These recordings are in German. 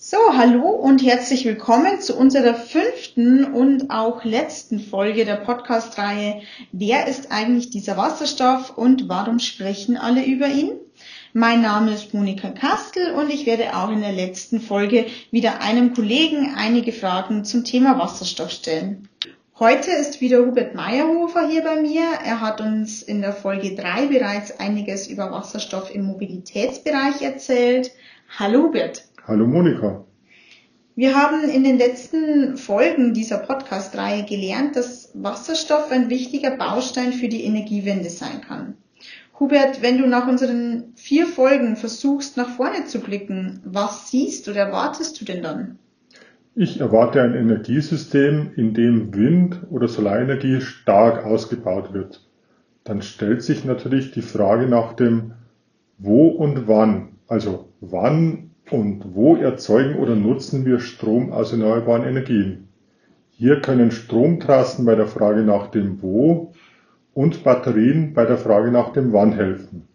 So, hallo und herzlich willkommen zu unserer fünften und auch letzten Folge der Podcast-Reihe Wer ist eigentlich dieser Wasserstoff und warum sprechen alle über ihn? Mein Name ist Monika Kastel und ich werde auch in der letzten Folge wieder einem Kollegen einige Fragen zum Thema Wasserstoff stellen. Heute ist wieder Hubert Meyerhofer hier bei mir. Er hat uns in der Folge drei bereits einiges über Wasserstoff im Mobilitätsbereich erzählt. Hallo Hubert. Hallo Monika. Wir haben in den letzten Folgen dieser Podcast-Reihe gelernt, dass Wasserstoff ein wichtiger Baustein für die Energiewende sein kann. Hubert, wenn du nach unseren vier Folgen versuchst, nach vorne zu blicken, was siehst oder erwartest du denn dann? Ich erwarte ein Energiesystem, in dem Wind- oder Solarenergie stark ausgebaut wird. Dann stellt sich natürlich die Frage nach dem Wo und wann. Also wann und wo erzeugen oder nutzen wir Strom aus erneuerbaren Energien? Hier können Stromtrassen bei der Frage nach dem Wo und Batterien bei der Frage nach dem Wann helfen.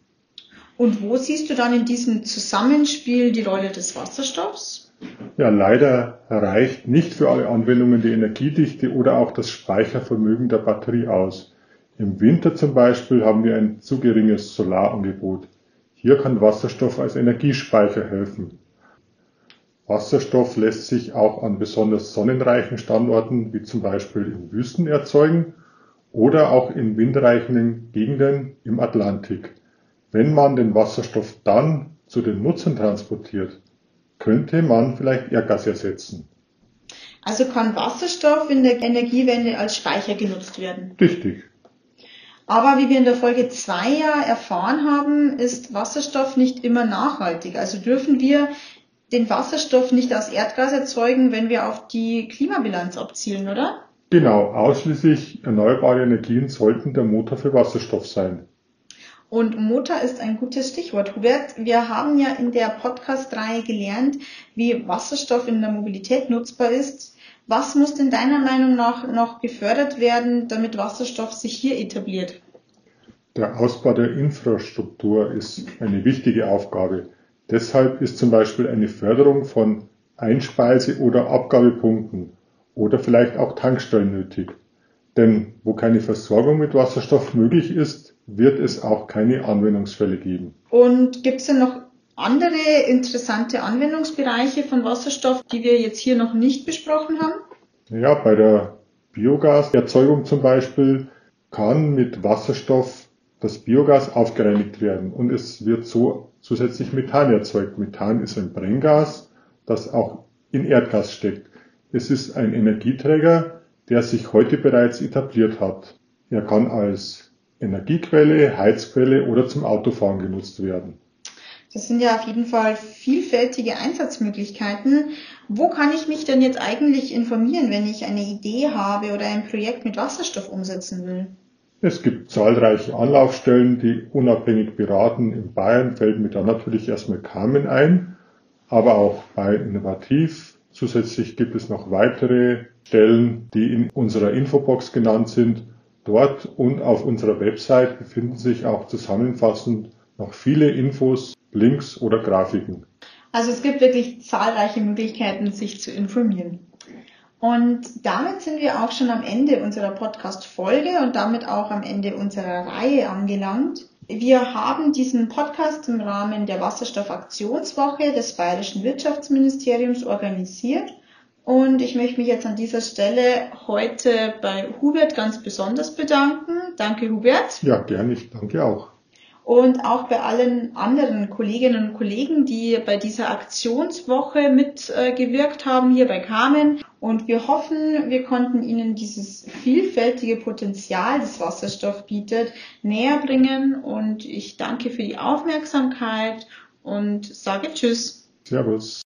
Und wo siehst du dann in diesem Zusammenspiel die Rolle des Wasserstoffs? Ja, leider reicht nicht für alle Anwendungen die Energiedichte oder auch das Speichervermögen der Batterie aus. Im Winter zum Beispiel haben wir ein zu geringes Solarangebot. Hier kann Wasserstoff als Energiespeicher helfen. Wasserstoff lässt sich auch an besonders sonnenreichen Standorten wie zum Beispiel in Wüsten erzeugen oder auch in windreichen Gegenden im Atlantik. Wenn man den Wasserstoff dann zu den Nutzern transportiert, könnte man vielleicht Erdgas ersetzen. Also kann Wasserstoff in der Energiewende als Speicher genutzt werden? Richtig. Aber wie wir in der Folge 2 ja erfahren haben, ist Wasserstoff nicht immer nachhaltig. Also dürfen wir den Wasserstoff nicht aus Erdgas erzeugen, wenn wir auf die Klimabilanz abzielen, oder? Genau, ausschließlich erneuerbare Energien sollten der Motor für Wasserstoff sein. Und Motor ist ein gutes Stichwort. Hubert, wir haben ja in der Podcast-Reihe gelernt, wie Wasserstoff in der Mobilität nutzbar ist. Was muss denn deiner Meinung nach noch gefördert werden, damit Wasserstoff sich hier etabliert? Der Ausbau der Infrastruktur ist eine wichtige Aufgabe. Deshalb ist zum Beispiel eine Förderung von Einspeise- oder Abgabepunkten oder vielleicht auch Tankstellen nötig. Denn wo keine Versorgung mit Wasserstoff möglich ist, wird es auch keine Anwendungsfälle geben. Und gibt es denn noch andere interessante Anwendungsbereiche von Wasserstoff, die wir jetzt hier noch nicht besprochen haben? Ja, bei der Biogaserzeugung zum Beispiel kann mit Wasserstoff das Biogas aufgereinigt werden und es wird so zusätzlich Methan erzeugt. Methan ist ein Brenngas, das auch in Erdgas steckt. Es ist ein Energieträger, der sich heute bereits etabliert hat. Er kann als Energiequelle, Heizquelle oder zum Autofahren genutzt werden. Das sind ja auf jeden Fall vielfältige Einsatzmöglichkeiten. Wo kann ich mich denn jetzt eigentlich informieren, wenn ich eine Idee habe oder ein Projekt mit Wasserstoff umsetzen will? Es gibt zahlreiche Anlaufstellen, die unabhängig beraten. In Bayern fällt mir da natürlich erstmal Carmen ein, aber auch bei Innovativ. Zusätzlich gibt es noch weitere Stellen, die in unserer Infobox genannt sind. Dort und auf unserer Website befinden sich auch zusammenfassend noch viele Infos, Links oder Grafiken. Also es gibt wirklich zahlreiche Möglichkeiten, sich zu informieren. Und damit sind wir auch schon am Ende unserer Podcast-Folge und damit auch am Ende unserer Reihe angelangt. Wir haben diesen Podcast im Rahmen der Wasserstoffaktionswoche des Bayerischen Wirtschaftsministeriums organisiert. Und ich möchte mich jetzt an dieser Stelle heute bei Hubert ganz besonders bedanken. Danke, Hubert. Ja, gerne. Ich danke auch und auch bei allen anderen Kolleginnen und Kollegen, die bei dieser Aktionswoche mitgewirkt haben, hier bei Carmen. Und wir hoffen, wir konnten Ihnen dieses vielfältige Potenzial, das Wasserstoff bietet, näher bringen. Und ich danke für die Aufmerksamkeit und sage Tschüss. Servus.